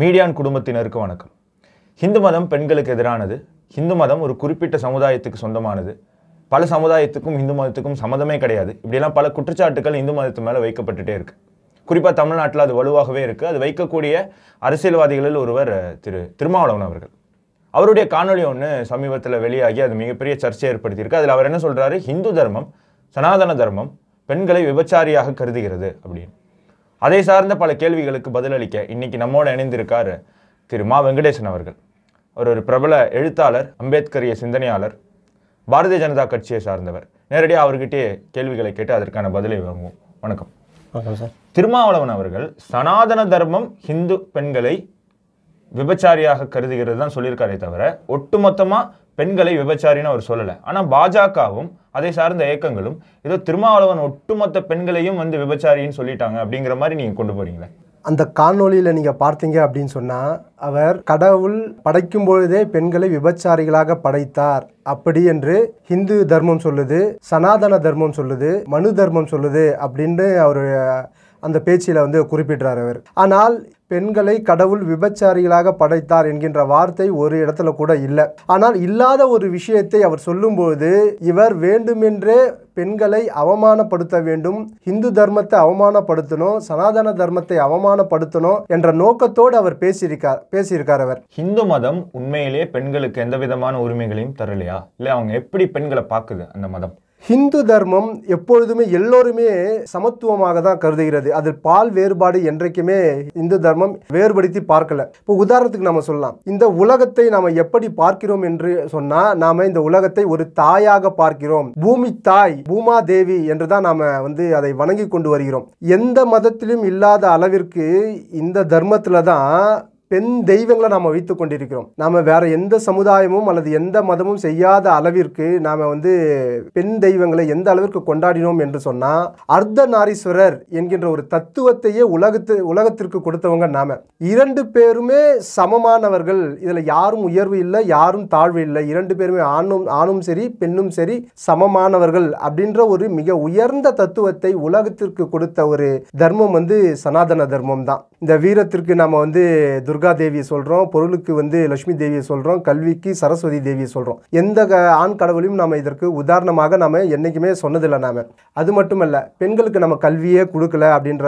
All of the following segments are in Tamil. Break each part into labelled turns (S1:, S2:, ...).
S1: மீடியான் குடும்பத்தினருக்கு வணக்கம். ஹிந்து மதம் பெண்களுக்கு எதிரானது. ஹிந்து மதம் ஒரு குறிப்பிட்ட சமுதாயத்துக்கு சொந்தமானது. பல சமுதாயத்துக்கும் இந்து மதத்துக்கும் சம்மதமே கிடையாது. இப்படியெல்லாம் பல குற்றச்சாட்டுகள் இந்து மதத்து மேலே வைக்கப்பட்டுட்டே இருக்குது குறிப்பாக தமிழ்நாட்டில் அது வலுவாகவே இருக்குது அது வைக்கக்கூடிய அரசியல்வாதிகளில் ஒருவர் திரு திருமாவளவன் அவர்கள். அவருடைய காணொலி ஒன்று சமீபத்தில் வெளியாகி அது மிகப்பெரிய சர்ச்சை ஏற்படுத்தியிருக்கு. அதில் அவர் என்ன சொல்கிறாரு ஹிந்து தர்மம் சனாதன தர்மம் பெண்களை விபச்சாரியாக கருதுகிறது அப்படின்னு. அதை சார்ந்த பல கேள்விகளுக்கு பதிலளிக்க இன்னைக்கு நம்மோட இணைந்திருக்கார் திரு மா வெங்கடேசன் அவர்கள். அவர் ஒரு பிரபல எழுத்தாளர் அம்பேத்கரிய சிந்தனையாளர் பாரதிய ஜனதா கட்சியை சார்ந்தவர். நேரடியாக அவர்கிட்டயே கேள்விகளை கேட்டு அதற்கான பதிலை வாங்குவோம். வணக்கம்.
S2: வணக்கம் சார்.
S1: திருமாவளவன் அவர்கள் சனாதன தர்மம் ஹிந்து பெண்களை விபச்சாரியாக கருதுகிறது தான் சொல்லியிருக்காரே தவிர ஒட்டுமொத்தமாக பெண்களை விபச்சாரின்னு அவர் சொல்லலை. ஆனால் பாஜகவும் அதை சார்ந்த இயக்கங்களும் ஏதோ திருமாவளவன் ஒட்டுமொத்த பெண்களையும் வந்து விபச்சாரின்னு சொல்லிட்டாங்க அப்படிங்கிற மாதிரி நீங்கள் கொண்டு போறீங்களே?
S2: அந்த காணொலியில் நீங்கள் பார்த்தீங்க அப்படின்னு சொன்னால் அவர் கடவுள் படைக்கும் பொழுதே பெண்களை விபச்சாரிகளாக படைத்தார் அப்படி என்று ஹிந்து தர்மம் சொல்லுது சனாதன தர்மம் சொல்லுது மனு தர்மம் சொல்லுது அப்படின்னு அவர் அந்த பேச்சில் வந்து குறிப்பிடுறார் அவர். ஆனால் பெண்களை கடவுள் விபச்சாரிகளாக படைத்தார் என்கின்ற வார்த்தை ஒரு இடத்துல கூட இல்லை. ஆனால் இல்லாத ஒரு விஷயத்தை அவர் சொல்லும்போது இவர் வேண்டுமென்றே பெண்களை அவமானப்படுத்த வேண்டும் இந்து தர்மத்தை அவமானப்படுத்தணும் சனாதன தர்மத்தை அவமானப்படுத்தணும் என்ற நோக்கத்தோடு அவர் பேசியிருக்கார் பேசியிருக்கார் அவர்.
S1: ஹிந்து மதம் உண்மையிலே பெண்களுக்கு எந்த விதமான உரிமைகளையும் தரலையா? இல்லை அவங்க எப்படி பெண்களை பார்க்குது அந்த மதம்?
S2: ஹிந்து தர்மம் எப்பொழுதுமே எல்லோருமே சமத்துவமாக தான் கருதுகிறது. அதில் பால் வேறுபாடு என்றைக்குமே இந்து தர்மம் வேறுபடுத்தி பார்க்கல. இப்போ உதாரணத்துக்கு நம்ம சொல்லலாம். இந்த உலகத்தை நாம் எப்படி பார்க்கிறோம் என்று சொன்னால் நாம் இந்த உலகத்தை ஒரு தாயாக பார்க்கிறோம். பூமி தாய் பூமா தேவி என்று தான் நாம் வந்து அதை வணங்கி கொண்டு வருகிறோம். எந்த மதத்திலும் இல்லாத அளவிற்கு இந்த தர்மத்தில் தான் பெண் தெய்வங்களை நாம் வைத்து கொண்டிருக்கிறோம். நாம் வேற எந்த சமுதாயமும் அல்லது எந்த மதமும் செய்யாத அளவிற்கு நாம் வந்து பெண் தெய்வங்களை எந்த அளவிற்கு கொண்டாடினோம் என்று சொன்னால் அர்த்த நாரீஸ்வரர் என்கின்ற ஒரு தத்துவத்தையே உலகத்து உலகத்திற்கு கொடுத்தவங்க நாம். இரண்டு பேருமே சமமானவர்கள். இதில் யாரும் உயர்வு இல்லை யாரும் தாழ்வு இல்லை. இரண்டு பேருமே ஆணும் ஆணும் சரி பெண்ணும் சரி சமமானவர்கள் அப்படின்ற ஒரு மிக உயர்ந்த தத்துவத்தை உலகத்திற்கு கொடுத்த ஒரு தர்மம் வந்து சனாதன தர்மம் தான். இந்த வீரத்திற்கு நம்ம வந்து துர்க துர்கா தேவியை சொல்கிறோம் பொருளுக்கு வந்து லட்சுமி தேவியை சொல்கிறோம் கல்விக்கு சரஸ்வதி தேவியை சொல்கிறோம் எந்த க- ஆண் கடவுளையும் நம்ம இதற்கு உதாரணமாக நம்ம என்றைக்குமே சொன்னதில்லை நாம். அது மட்டுமல்ல பெண்களுக்கு நம்ம கல்வியே கொடுக்கல அப்படின்ற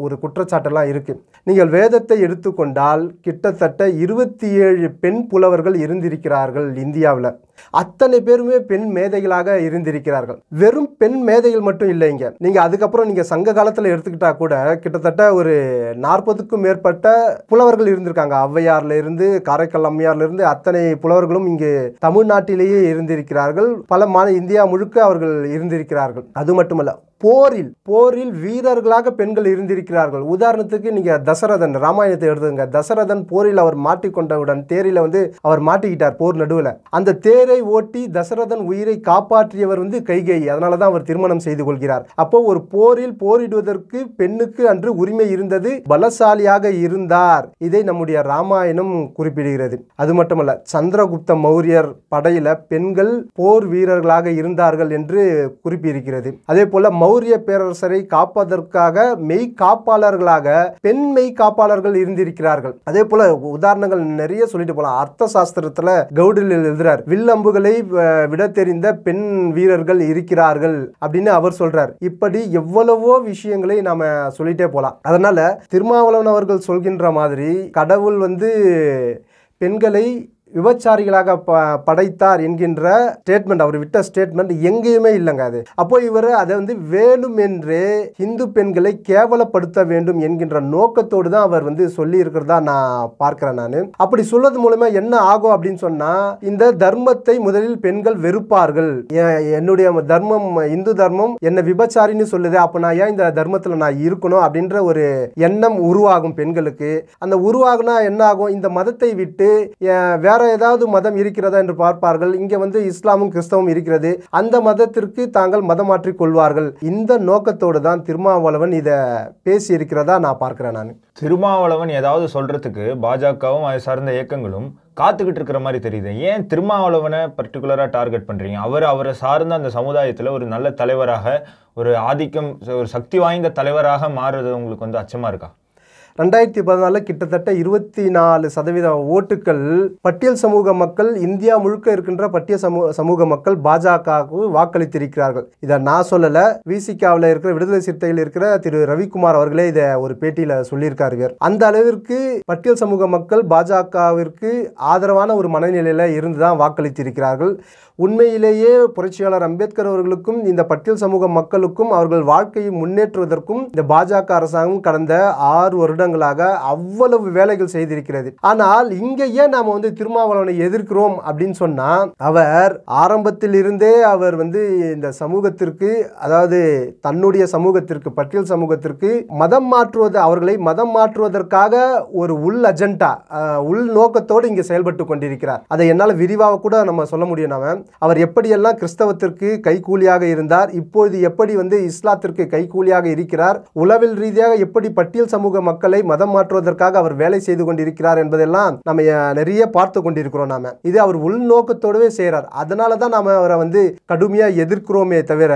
S2: ஒரு குற்றச்சாட்டெல்லாம் இருக்குது நீங்கள் வேதத்தை எடுத்துக்கொண்டால் கிட்டத்தட்ட இருபத்தி ஏழு பெண் புலவர்கள் இருந்திருக்கிறார்கள் இந்தியாவில். அத்தனை பேருமே பெண் மேதைகளாக இருந்திருக்கிறார்கள். வெறும் பெண் மேதைகள் மட்டும் இல்லைங்க நீங்க அதுக்கப்புறம் நீங்க சங்க காலத்துல எடுத்துக்கிட்டா கூட கிட்டத்தட்ட ஒரு நாற்பதுக்கும் மேற்பட்ட புலவர்கள் இருந்திருக்காங்க. ஔவையார்ல இருந்து காரைக்கால் அம்மையார்ல இருந்து அத்தனை புலவர்களும் இங்கு தமிழ்நாட்டிலேயே இருந்திருக்கிறார்கள். பல மா இந்தியா முழுக்க அவர்கள் இருந்திருக்கிறார்கள். அது மட்டுமல்ல போரில் போரில் வீரர்களாக பெண்கள் இருந்திருக்கிறார்கள். உதாரணத்துக்கு நீங்க தசரதன் ராமாயணத்தை எழுதுங்க தசரதன் போரில் அவர் மாட்டிக்கொண்டவுடன் தேரில வந்து அவர் மாட்டிக்கிட்டார் போர் நடுவில். அந்த தேரை ஓட்டி தசரதன் உயிரை காப்பாற்றியவர் வந்து கைகை அதனால தான் அவர் திருமணம் செய்து கொள்கிறார். அப்போ ஒரு போரில் போரிடுவதற்கு பெண்ணுக்கு அன்று உரிமை இருந்தது பலசாலியாக இருந்தார். இதை நம்முடைய ராமாயணம் குறிப்பிடுகிறது. அது மட்டுமல்ல சந்திரகுப்த மௌரியர் படையில பெண்கள் போர் வீரர்களாக இருந்தார்கள் என்று குறிப்பியிருக்கிறது அதே போல மௌரிய பேரரசரை காப்பதற்காக மெய் காப்பாளர்களாக பெண் மெய் காப்பாளர்கள் இருந்திருக்கிறார்கள். அதே போல உதாரணங்கள் நிறைய சொல்லிட்டு போலாம். அர்த்த சாஸ்திரத்துல கௌடில் எழுதுறார் வில்லம்புகளை விட தெரிந்த பெண் வீரர்கள் இருக்கிறார்கள் அப்படின்னு அவர் சொல்றார். இப்படி எவ்வளவோ விஷயங்களை நாம சொல்லிட்டே போலாம். அதனால திருமாவளவன் அவர்கள் சொல்கின்ற மாதிரி கடவுள் வந்து பெண்களை விபச்சாரிகளாக ப படைத்தார் என்கின்ற ஸ்டேட்மெண்ட் அவர் விட்ட ஸ்டேட்மெண்ட் எங்கேயுமே இல்லைங்க அது. அப்போ இவர் அதை வந்து வேணுமென்றே இந்து பெண்களை கேவலப்படுத்த வேண்டும் என்கின்ற நோக்கத்தோடு தான் அவர் வந்து சொல்லி இருக்கிறதா நான் பார்க்கிறேன் நான். அப்படி சொல்றது மூலமா என்ன ஆகும் அப்படின்னு சொன்னா இந்த தர்மத்தை முதலில் பெண்கள் வெறுப்பார்கள். என்னுடைய தர்மம் இந்து தர்மம் என்னை விபச்சாரின்னு சொல்லுது அப்போ நான் ஏன் இந்த தர்மத்தில் நான் இருக்கணும் அப்படின்ற ஒரு எண்ணம் உருவாகும் பெண்களுக்கு. அந்த உருவாகுனா என்ன ஆகும்? இந்த மதத்தை விட்டு வேற வேற ஏதாவது மதம் இருக்கிறதா என்று பார்ப்பார்கள். இங்கே வந்து இஸ்லாமும் கிறிஸ்தவம் இருக்கிறது. அந்த மதத்திற்கு தாங்கள் மதம் மாற்றிக் கொள்வார்கள். இந்த நோக்கத்தோடு தான் திருமாவளவன் இதை பேசி இருக்கிறதா நான் பார்க்கிறேன் நான்.
S1: திருமாவளவன் ஏதாவது சொல்றதுக்கு பாஜகவும் அதை சார்ந்த இயக்கங்களும் காத்துக்கிட்டு இருக்கிற மாதிரி தெரியுது. ஏன் திருமாவளவனை பர்டிகுலராக டார்கெட் பண்ணுறீங்க அவர் அவரை சார்ந்த அந்த சமுதாயத்தில் ஒரு நல்ல தலைவராக ஒரு ஆதிக்கம் ஒரு சக்தி வாய்ந்த தலைவராக மாறுறது உங்களுக்கு வந்து அச்சமாக இருக்கா?
S2: ரெண்டாயிரத்தி பதினாலில் கிட்டத்தட்ட இருபத்தி நாலு சதவீத ஓட்டுகள் பட்டியல் சமூக மக்கள் இந்தியா முழுக்க இருக்கின்ற பட்டியல் சமூக சமூக மக்கள் பாஜகவுக்கு வாக்களித்திருக்கிறார்கள். இதை நான் சொல்லலை. விசிகாவில் இருக்கிற விடுதலை சிறுத்தைகள் இருக்கிற திரு ரவிக்குமார் அவர்களே இதை ஒரு பேட்டியில் சொல்லியிருக்காரு அந்த அளவிற்கு பட்டியல் சமூக மக்கள் பாஜகவிற்கு ஆதரவான ஒரு மனநிலையில் இருந்து தான் வாக்களித்திருக்கிறார்கள். உண்மையிலேயே புரட்சியாளர் அம்பேத்கர் அவர்களுக்கும் இந்த பட்டியல் சமூக மக்களுக்கும் அவர்கள் வாழ்க்கையை முன்னேற்றுவதற்கும் இந்த பாஜக அரசாங்கம் கடந்த ஆறு வருடங்களாக அவ்வளவு வேலைகள் செய்திருக்கிறது. ஆனால் இங்கே ஏன் நாம் வந்து திருமாவளவனை எதிர்க்கிறோம் அப்படின்னு சொன்னா அவர் ஆரம்பத்தில் இருந்தே அவர் வந்து இந்த சமூகத்திற்கு அதாவது தன்னுடைய சமூகத்திற்கு பட்டியல் சமூகத்திற்கு மதம் மாற்றுவது அவர்களை மதம் மாற்றுவதற்காக ஒரு உள் அஜெண்டா உள் நோக்கத்தோடு இங்கே செயல்பட்டு கொண்டிருக்கிறார். அதை என்னால் விரிவாக கூட நம்ம சொல்ல முடியும். நாம அவர் எப்படியெல்லாம் கிறிஸ்தவத்திற்கு கைக்கூலியாக இருந்தார் இப்போது எப்படி வந்து இஸ்லாத்திற்கு கைக்கூலியாக இருக்கிறார் உளவில் ரீதியாக எப்படி பட்டியல் சமூக மக்களை மதம் மாற்றுவதற்காக அவர் வேலை செய்து கொண்டிருக்கிறார் என்பதெல்லாம் நம்ம நிறைய பார்த்து கொண்டிருக்கிறோம் நாம. இது அவர் உள்நோக்கத்தோடவே செய்கிறார் அதனால தான் நாம அவரை வந்து கடுமையாக எதிர்க்கிறோமே தவிர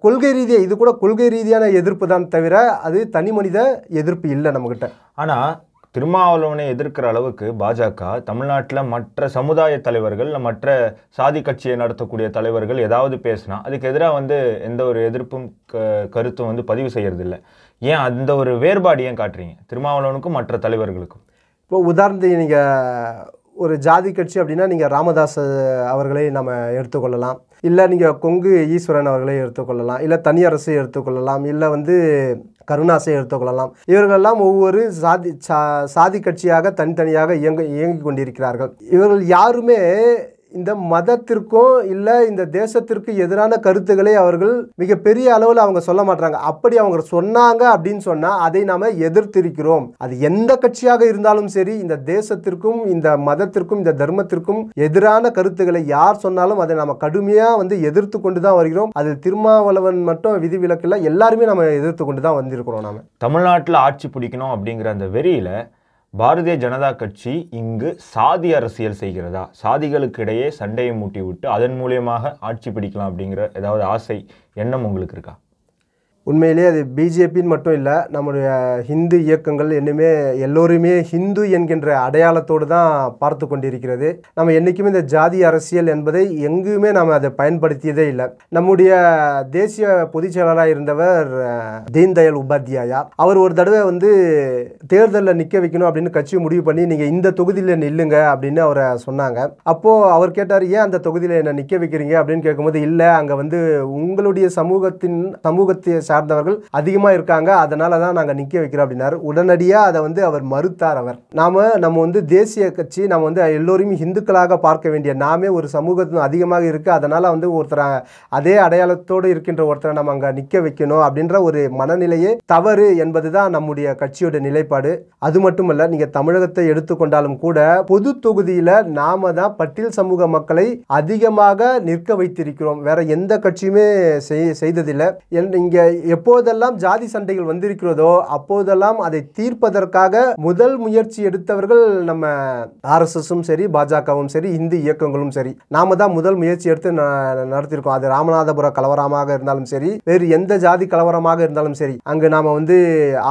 S2: கொள்கை ரீதியாக இது கூட கொள்கை ரீதியான எதிர்ப்பு தான் தவிர அது தனி மனித எதிர்ப்பு இல்லை நம்மகிட்ட.
S1: ஆனால் திருமாவளவனை எதிர்க்கிற அளவுக்கு பாஜக தமிழ்நாட்டில் மற்ற சமுதாய தலைவர்கள் மற்ற சாதி கட்சியை நடத்தக்கூடிய தலைவர்கள் ஏதாவது பேசினா அதுக்கு எதிராக வந்து எந்த ஒரு எதிர்ப்பும் க- கருத்தும் வந்து பதிவு செய்யறதில்லை. ஏன் அந்த ஒரு வேறுபாடு ஏன் காட்டுறீங்க? திருமாவளவனுக்கும் மற்ற தலைவர்களுக்கும்.
S2: இப்போ உதாரணத்துக்கு நீங்கள் ஒரு ஜாதி கட்சி அப்படின்னா நீங்கள் ராமதாஸ் அவர்களை நம்ம எடுத்துக்கொள்ளலாம். இல்லை நீங்கள் கொங்கு ஈஸ்வரன் அவர்களை எடுத்துக்கொள்ளலாம். இல்லை தனியரசை எடுத்துக்கொள்ளலாம். இல்லை வந்து கருணாசை எடுத்துக்கொள்ளலாம். இவர்களெல்லாம் ஒவ்வொரு சாதி சா சாதி கட்சியாக தனித்தனியாக இயங்க இயங்கி கொண்டிருக்கிறார்கள். இவர்கள் யாருமே இந்த மதத்திற்கும் இல்லை இந்த தேசத்திற்கு எதிரான கருத்துக்களை அவர்கள் மிகப்பெரிய அளவில் அவங்க சொல்ல மாட்டாங்க அப்படி அவங்க சொன்னாங்க அப்படின்னு சொன்னால் அதை நாம் எதிர்த்திருக்கிறோம். அது எந்த கட்சியாக இருந்தாலும் சரி இந்த தேசத்திற்கும் இந்த மதத்திற்கும் இந்த தர்மத்திற்கும் எதிரான கருத்துக்களை யார் சொன்னாலும் அதை நாம் கடுமையாக வந்து எதிர்த்து கொண்டு தான் வருகிறோம். அது திருமாவளவன் மட்டும் விதிவிலக்கில் எல்லாருமே நம்ம எதிர்த்து கொண்டு தான் வந்திருக்கிறோம் நாம்.
S1: தமிழ்நாட்டில் ஆட்சி பிடிக்கணும் அப்படிங்கிற அந்த வெறியில் பாரதிய ஜனதா கட்சி இங்கு சாதி அரசியல் செய்கிறதா? சாதிகளுக்கு இடையே சண்டையை மூட்டி விட்டு அதன் மூலியமாக ஆட்சி பிடிக்கலாம் அப்படிங்கிற ஏதாவது ஆசை எண்ணம் உங்களுக்கு இருக்கா?
S2: உண்மையிலே அது பிஜேபின்னு மட்டும் இல்லை நம்முடைய ஹிந்து இயக்கங்கள் என்னுமே எல்லோருமே ஹிந்து என்கின்ற அடையாளத்தோடு தான் பார்த்து கொண்டிருக்கிறது. நம்ம என்றைக்குமே இந்த ஜாதி அரசியல் என்பதை எங்குமே நாம் அதை பயன்படுத்தியதே இல்லை. நம்முடைய தேசிய பொதுச் செயலராக இருந்தவர் தீன்தயாள் உபாத்யாயா. அவர் ஒரு தடவை வந்து தேர்தலில் நிற்க வைக்கணும் அப்படின்னு கட்சி முடிவு பண்ணி நீங்கள் இந்த தொகுதியில் நில்லுங்க அப்படின்னு அவரை சொன்னாங்க. அப்போது அவர் கேட்டார் ஏன் அந்த தொகுதியில் என்னை நிற்க வைக்கிறீங்க? அப்படின்னு கேட்கும்போது இல்லை அங்கே வந்து உங்களுடைய சமூகத்தின் சமூகத்தை சார்ந்தவர்கள் அதிகமாக இருக்காங்க. அதனால தான் நாங்கள் நிற்க வைக்கிறோம் அப்படின்னாரு. உடனடியாக அதை வந்து அவர் மறுத்தார் அவர். நாம நம்ம வந்து தேசிய கட்சி நம்ம வந்து எல்லோரையும் இந்துக்களாக பார்க்க வேண்டிய நாமே ஒரு சமூகத்தின் அதிகமாக இருக்குது அதனால் வந்து ஒருத்தரை அதே அடையாளத்தோடு இருக்கின்ற ஒருத்தரை நம்ம அங்கே நிற்க வைக்கணும் அப்படின்ற ஒரு மனநிலையே தவறு என்பது தான் நம்முடைய கட்சியோட நிலைப்பாடு. அது மட்டுமல்ல நீங்கள் தமிழகத்தை எடுத்துக்கொண்டாலும் கூட பொது தொகுதியில் நாம தான் பட்டியல் சமூக மக்களை அதிகமாக நிற்க வைத்திருக்கிறோம். வேற எந்த கட்சியுமே செய்- செய்ததில்லை. என்- எப்போதெல்லாம் ஜாதி சண்டைகள் வந்திருக்கிறதோ அப்போதெல்லாம் அதை தீர்ப்பதற்காக முதல் முயற்சி எடுத்தவர்கள் நம்ம ஆர்எஸ்எஸும் சரி பாஜகவும் சரி இந்து இயக்கங்களும் சரி. நாம தான் முதல் முயற்சி எடுத்து நடத்திருக்கோம். நடத்தியிருக்கோம் அது ராமநாதபுர கலவரமாக இருந்தாலும் சரி வேறு எந்த ஜாதி கலவரமாக இருந்தாலும் சரி அங்கு நாம வந்து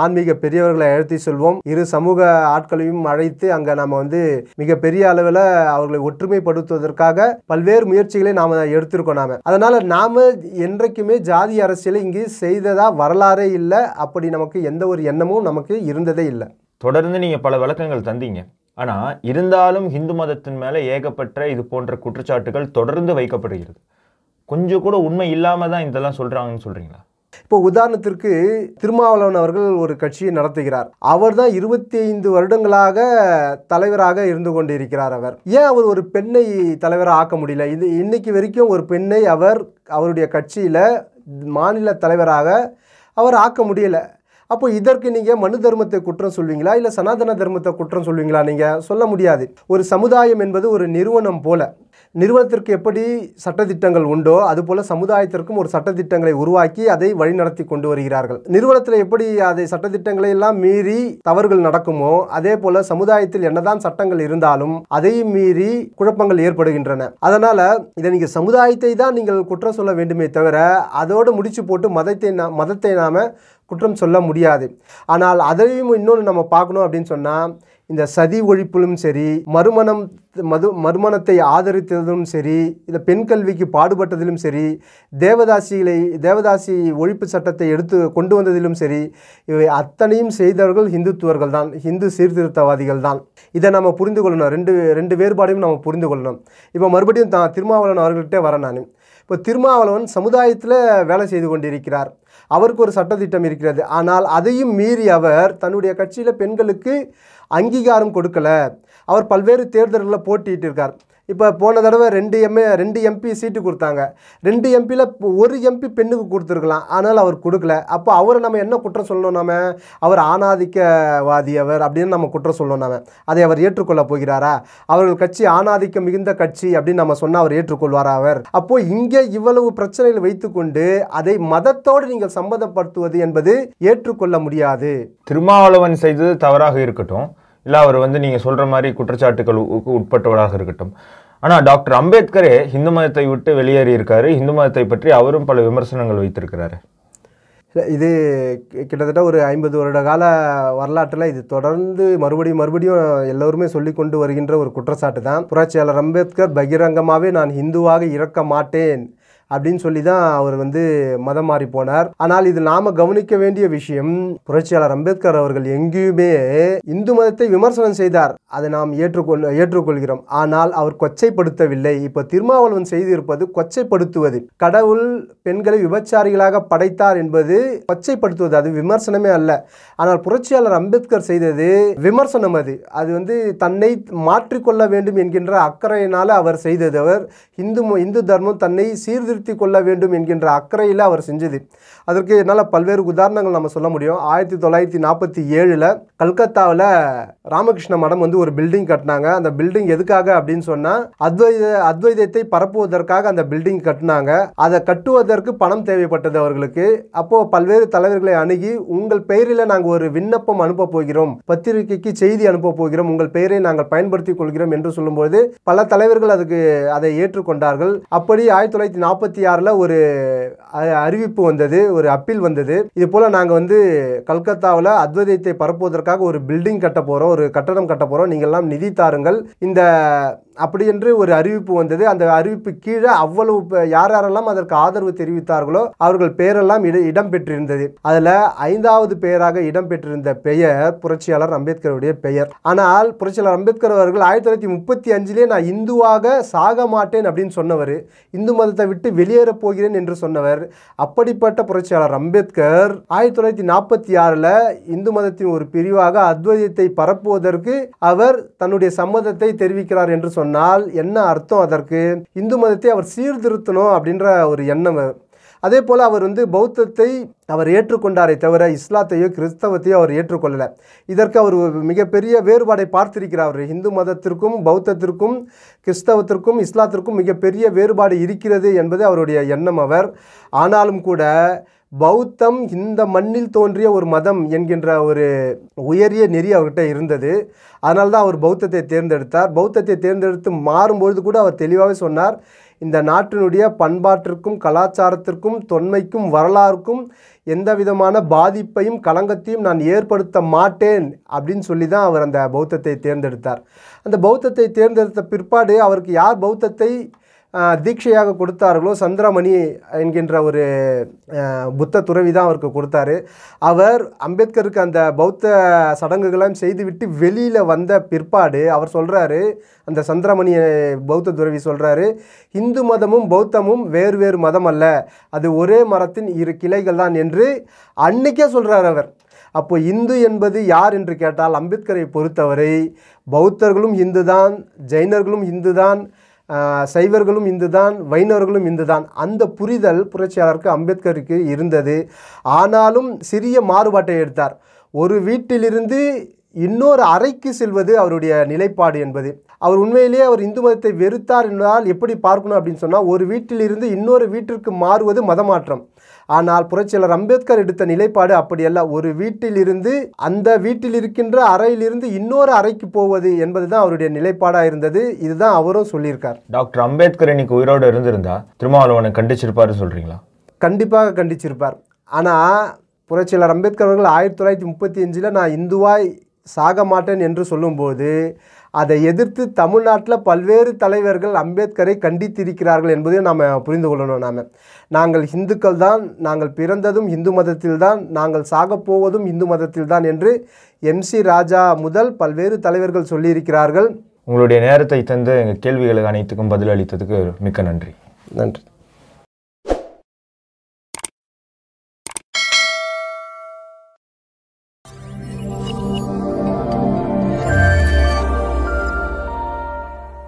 S2: ஆன்மீக பெரியவர்களை எழுத்தி செல்வோம். இரு சமூக ஆட்களையும் அழைத்து அங்க நாம வந்து மிகப்பெரிய அளவில் அவர்களை ஒற்றுமைப்படுத்துவதற்காக பல்வேறு முயற்சிகளை நாம எடுத்திருக்கோம் நாம. அதனால நாம என்றைக்குமே ஜாதி அரசியலை இங்கு செய்ததா வரலாறே இல்லை. அப்படி நமக்கு எந்த ஒரு எண்ணமும் நமக்கு இருந்ததே இல்லை.
S1: தொடர்ந்து நீங்க பல விளக்கங்கள் தந்தீங்க. ஆனா இருந்தாலும் இந்து மதத்தின் மேல ஏகப்பட்ட இது போன்ற குற்றச்சாட்டுகள் தொடர்ந்து வைக்கப்படுகிறது. கொஞ்சம் கூட உண்மை இல்லாம தான் இதெல்லாம் சொல்றாங்கன்னு சொல்றீங்களா?
S2: இப்போ உதாரணத்திற்கு திருமாவளவன் அவர்கள் ஒரு கட்சியை நடத்துகிறார். அவர் தான் இருபத்தி ஐந்து வருடங்களாக தலைவராக இருந்து கொண்டிருக்கிறார் அவர். ஏன் அவர் ஒரு பெண்ணை தலைவராக ஆக்க முடியல? இது இன்னைக்கு வரைக்கும் ஒரு பெண்ணை அவர் அவருடைய கட்சியில் மாநில தலைவராக அவர் ஆக்க முடியலை. அப்போ இதற்கு நீங்கள் மனு தர்மத்தை குற்றம் சொல்வீங்களா? இல்லை சனாதன தர்மத்தை குற்றம் சொல்வீங்களா நீங்கள் சொல்ல முடியாது. ஒரு சமுதாயம் என்பது ஒரு நிறுவனம் போல. நிறுவனத்திற்கு எப்படி சட்டத்திட்டங்கள் உண்டோ அதுபோல சமுதாயத்திற்கும் ஒரு சட்டத்திட்டங்களை உருவாக்கி அதை வழிநடத்தி கொண்டு வருகிறார்கள். நிறுவனத்தில் எப்படி அதை சட்டத்திட்டங்களை எல்லாம் மீறி தவறுகள் நடக்குமோ அதே போல சமுதாயத்தில் என்னதான் சட்டங்கள் இருந்தாலும் அதையும் மீறி குழப்பங்கள் ஏற்படுகின்றன. அதனால இதை நீங்கள் சமுதாயத்தை தான் நீங்கள் குற்றம் சொல்ல வேண்டுமே தவிர அதோடு முடிச்சு போட்டு மதத்தை மதத்தை நாம குற்றம் சொல்ல முடியாது. ஆனால் அதையும் இன்னொன்று நம்ம பார்க்கணும் அப்படின்னு சொன்னால் இந்த சதி ஒழிப்பிலும் சரி மறுமணம் மது மறுமணத்தை ஆதரித்ததிலும் சரி இந்த பெண் கல்விக்கு பாடுபட்டதிலும் சரி தேவதாசிகளை தேவதாசி ஒழிப்பு சட்டத்தை எடுத்து கொண்டு வந்ததிலும் சரி இவை அத்தனையும் செய்தவர்கள் இந்துத்துவர்கள் தான் இந்து சீர்திருத்தவாதிகள் தான். இதை நம்ம புரிந்து கொள்ளணும். ரெண்டு ரெண்டு வேறுபாடையும் நம்ம புரிந்து கொள்ளணும். இப்போ மறுபடியும் தான் திருமாவளவன் அவர்கள்ட்டே வரேன் நான். இப்போ திருமாவளவன் சமுதாயத்தில் வேலை செய்து கொண்டிருக்கிறார். அவருக்கு ஒரு சட்டத்திட்டம் இருக்கிறது. ஆனால் அதையும் மீறி அவர் தன்னுடைய கட்சியில் பெண்களுக்கு அங்கீகாரம் கொடுக்கல. அவர் பல்வேறு தேர்தல்களில் போட்டிட்டு இருக்கார் இப்போ போன தடவை ரெண்டு எம்ஏ ரெண்டு எம்பி சீட்டு கொடுத்தாங்க. ரெண்டு எம்பியில் ஒரு எம்பி பெண்ணுக்கு கொடுத்துருக்கலாம். ஆனால் அவர் கொடுக்கல. அப்போ அவரை நம்ம என்ன குற்றம் சொல்லணும் நாம? அவர் ஆணாதிக்கவாதி அவர் அப்படின்னு நம்ம குற்றம் சொல்லணும் நாம. அதை அவர் ஏற்றுக்கொள்ள போகிறாரா? அவர்கள் கட்சி ஆணாதிக்கம் மிகுந்த கட்சி அப்படின்னு நம்ம சொன்னால் அவர் ஏற்றுக்கொள்வாரா அவர்? அப்போ இங்கே இவ்வளவு பிரச்சனைகள் வைத்துக்கொண்டு அதை மதத்தோடு நீங்கள் சம்மதப்படுத்துவது என்பது ஏற்றுக்கொள்ள முடியாது.
S1: திருமாவளவன் செய்தது தவறாக இருக்கட்டும். இல்லை அவர் வந்து நீங்கள் சொல்கிற மாதிரி குற்றச்சாட்டுகளுக்கு உட்பட்டவராக இருக்கட்டும். ஆனால் டாக்டர் அம்பேத்கரே இந்து மதத்தை விட்டு வெளியேறியிருக்காரு இந்து மதத்தை பற்றி அவரும் பல விமர்சனங்கள் வைத்திருக்கிறாரு.
S2: இது கி- கிட்டத்தட்ட ஒரு ஐம்பது வருட கால வரலாற்றில் இது தொடர்ந்து மறுபடியும் மறுபடியும் எல்லோருமே சொல்லி கொண்டு வருகின்ற ஒரு குற்றச்சாட்டு தான் புரட்சியாளர் அம்பேத்கர் பகிரங்கமாகவே நான் இந்துவாக இறக்க மாட்டேன். அப்படின்னு சொல்லி தான் அவர் வந்து மதம் மாறி போனார். ஆனால் இது நாம கவனிக்க வேண்டிய விஷயம் புரட்சியாளர் அம்பேத்கர் அவர்கள் எங்கேயுமே இந்து மதத்தை விமர்சனம் செய்தார். அதை நாம் ஏற்றுக்கொள் ஏற்றுக்கொள்கிறோம். ஆனால் அவர் கொச்சைப்படுத்தவில்லை. இப்போ திருமாவளவன் செய்திருப்பது கொச்சைப்படுத்துவது. கடவுள் பெண்களை விபச்சாரிகளாக படைத்தார் என்பது கொச்சைப்படுத்துவது. அது விமர்சனமே அல்ல. ஆனால் புரட்சியாளர் அம்பேத்கர் செய்தது விமர்சனம் அது. அது வந்து தன்னை மாற்றிக்கொள்ள வேண்டும் என்கின்ற அக்கறையினால் அவர் செய்தது. அவர் இந்து இந்து தர்மம் தன்னை சீர்திருத்தி கொள்ள வேண்டும் என்கின்ற அக்கறையில் அவர் செஞ்சது. அதற்கு என்னால் பல்வேறு உதாரணங்கள் நம்ம சொல்ல முடியும். ஆயிரத்தி தொள்ளாயிரத்தி நாற்பத்தி ஏழில் கல்கத்தாவில் ராமகிருஷ்ண மடம் வந்து ஒரு பில்டிங் கட்டினாங்க. அந்த பில்டிங் எதுக்காக அப்படின்னு சொன்னால் அத்வைத அத்வைதத்தை பரப்புவதற்காக அந்த பில்டிங் கட்டினாங்க. அதை கட்டுவதற்கு பணம் தேவைப்பட்டது அவர்களுக்கு. அப்போ பல்வேறு தலைவர்களை அணுகி உங்கள் பெயரில் நாங்கள் ஒரு விண்ணப்பம் அனுப்ப போகிறோம். பத்திரிகைக்கு செய்தி அனுப்ப போகிறோம். உங்கள் பெயரை நாங்கள் பயன்படுத்திக் கொள்கிறோம் என்று சொல்லும்போது பல தலைவர்கள் அதுக்கு அதை ஏற்றுக்கொண்டார்கள். அப்படி ஆயிரத்தி தொள்ளாயிரத்தி நாற்பத்தி ஆறில் ஒரு அறிவிப்பு வந்தது ஒரு அப்பீல் வந்தது. இது போல் நாங்கள் வந்து கல்கத்தாவில் அத்வைதத்தை பரப்புவதற்காக ஒரு பில்டிங் கட்ட போகிறோம் ஒரு கட்டடம் கட்ட போகிறோம் நீங்கள்லாம் நிதி தாருங்கள். இந்த அப்படி என்று ஒரு அறிவிப்பு வந்தது. அந்த அறிவிப்பு கீழே அவ்வளவு யார் யாரெல்லாம் அதற்கு ஆதரவு தெரிவித்தார்களோ அவர்கள் பெயரெல்லாம் இட இடம் பெற்றிருந்தது அதில் ஐந்தாவது பெயராக இடம் பெற்றிருந்த பெயர் புரட்சியாளர் அம்பேத்கருடைய பெயர். ஆனால் புரட்சியாளர் அம்பேத்கர் அவர்கள் ஆயிரத்தி தொள்ளாயிரத்தி முப்பத்தி அஞ்சிலே நான் இந்துவாக சாக மாட்டேன் அப்படின்னு சொன்னவர். இந்து மதத்தை விட்டு வெளியேறப் போகிறேன் என்று சொன்னவர். அப்படிப்பட்ட புரட்சியாளர் அம்பேத்கர் ஆயிரத்தி தொள்ளாயிரத்தி நாற்பத்தி ஆறில் இந்து மதத்தின் ஒரு பிரிவாக அத்வைதத்தை பரப்புவதற்கு அவர் தன்னுடைய சம்மதத்தை தெரிவிக்கிறார் என்று சொன்னார். சொன்னால் என்ன அர்த்தம் அதற்கு? இந்து மதத்தை அவர் சீர்திருத்தணும் அப்படின்ற ஒரு எண்ணம். அதே போல் அவர் வந்து பௌத்தத்தை அவர் ஏற்றுக்கொண்டாரே தவிர இஸ்லாத்தையோ கிறிஸ்தவத்தையோ அவர் ஏற்றுக்கொள்ளலை. இதற்கு அவர் மிகப்பெரிய வேறுபாடை பார்த்திருக்கிறார் அவர். இந்து மதத்திற்கும் பௌத்தத்திற்கும் கிறிஸ்தவத்திற்கும் இஸ்லாத்திற்கும் மிகப்பெரிய வேறுபாடு இருக்கிறது என்பது அவருடைய எண்ணம் அவர். ஆனாலும் கூட பௌத்தம் இந்த மண்ணில் தோன்றிய ஒரு மதம் என்கின்ற ஒரு உயரிய நெறி அவர்கிட்ட இருந்தது. அதனால தான் அவர் பௌத்தத்தை தேர்ந்தெடுத்தார். பௌத்தத்தை தேர்ந்தெடுத்து மாறும்பொழுது கூட அவர் தெளிவாகவே சொன்னார். இந்த நாட்டினுடைய பண்பாட்டிற்கும் கலாச்சாரத்திற்கும் தொன்மைக்கும் வரலாறுக்கும் எந்த விதமான பாதிப்பையும் களங்கத்தையும் நான் ஏற்படுத்த மாட்டேன் அப்படின்னு சொல்லி தான் அவர் அந்த பௌத்தத்தை தேர்ந்தெடுத்தார். அந்த பௌத்தத்தை தேர்ந்தெடுத்த பிற்பாடு அவருக்கு யார் பௌத்தத்தை தீட்சையாக கொடுத்தார்களோ சந்திரமணி என்கின்ற ஒரு புத்த துறவி தான் அவருக்கு கொடுத்தாரு. அவர் அம்பேத்கருக்கு அந்த பௌத்த சடங்குகளையும் செய்துவிட்டு வெளியில் வந்த பிற்பாடு அவர் சொல்கிறாரு அந்த சந்திரமணி பௌத்த துறவி சொல்கிறாரு இந்து மதமும் பௌத்தமும் வேறு வேறு மதம் அல்ல. அது ஒரே மரத்தின் இரு கிளைகள் தான் என்று அன்னைக்கே சொல்கிறார் அவர். அப்போ இந்து என்பது யார் என்று கேட்டால் அம்பேத்கரை பொறுத்தவரை பௌத்தர்களும் இந்து தான் ஜெயினர்களும் இந்து தான் சைவர்களும் இந்துதான் வைணவர்களும் இந்துதான். அந்த புரிதல் புரட்சியாளருக்கு அம்பேத்கருக்கு இருந்தது. ஆனாலும் சிறிய மாறுபாட்டை எடுத்தார். ஒரு வீட்டிலிருந்து இன்னொரு அறைக்கு செல்வது அவருடைய நிலைப்பாடு என்பது. அவர் உண்மையிலேயே அவர் இந்து மதத்தை வெறுத்தார் என்றால் எப்படி பார்க்கணும் அப்படின்னு சொன்னால் ஒரு வீட்டிலிருந்து இன்னொரு வீட்டிற்கு மாறுவது மதமாற்றம். ஆனால் புரட்சியாளர் அம்பேத்கர் எடுத்த நிலைப்பாடு அப்படியல்ல. ஒரு வீட்டிலிருந்து அந்த வீட்டில் இருக்கின்ற அறையிலிருந்து இன்னொரு அறைக்கு போவது என்பது தான் அவருடைய நிலைப்பாடாக இருந்தது. இதுதான் அவரும் சொல்லியிருக்கார்.
S1: டாக்டர் அம்பேத்கர் இன்னைக்கு உயிரோடு இருந்திருந்தா திருமாவளவனை கண்டிச்சிருப்பாருன்னு சொல்றீங்களா?
S2: கண்டிப்பாக கண்டிச்சிருப்பார். ஆனால் புரட்சியாளர் அம்பேத்கர் அவர்கள் ஆயிரத்தி தொள்ளாயிரத்தி முப்பத்தி அஞ்சில் நான் இந்துவாய் சாக மாட்டேன் என்று சொல்லும்போது அதை எதிர்த்து தமிழ்நாட்டில் பல்வேறு தலைவர்கள் அம்பேத்கரை கண்டித்திருக்கிறார்கள் என்பதையும் நாம் புரிந்து கொள்ளணும் நாம். நாங்கள் இந்துக்கள் தான் நாங்கள் பிறந்ததும் இந்து மதத்தில்தான் நாங்கள் சாகப் போவதும் இந்து மதத்தில்தான் என்று எம்சி ராஜா முதல் பல்வேறு தலைவர்கள் சொல்லியிருக்கிறார்கள்.
S1: உங்களுடைய நேரத்தை தந்து எங்கள் கேள்விகளுக்கு அனைத்துக்கும் பதிலளித்ததுக்கு மிக்க நன்றி.
S2: நன்றி.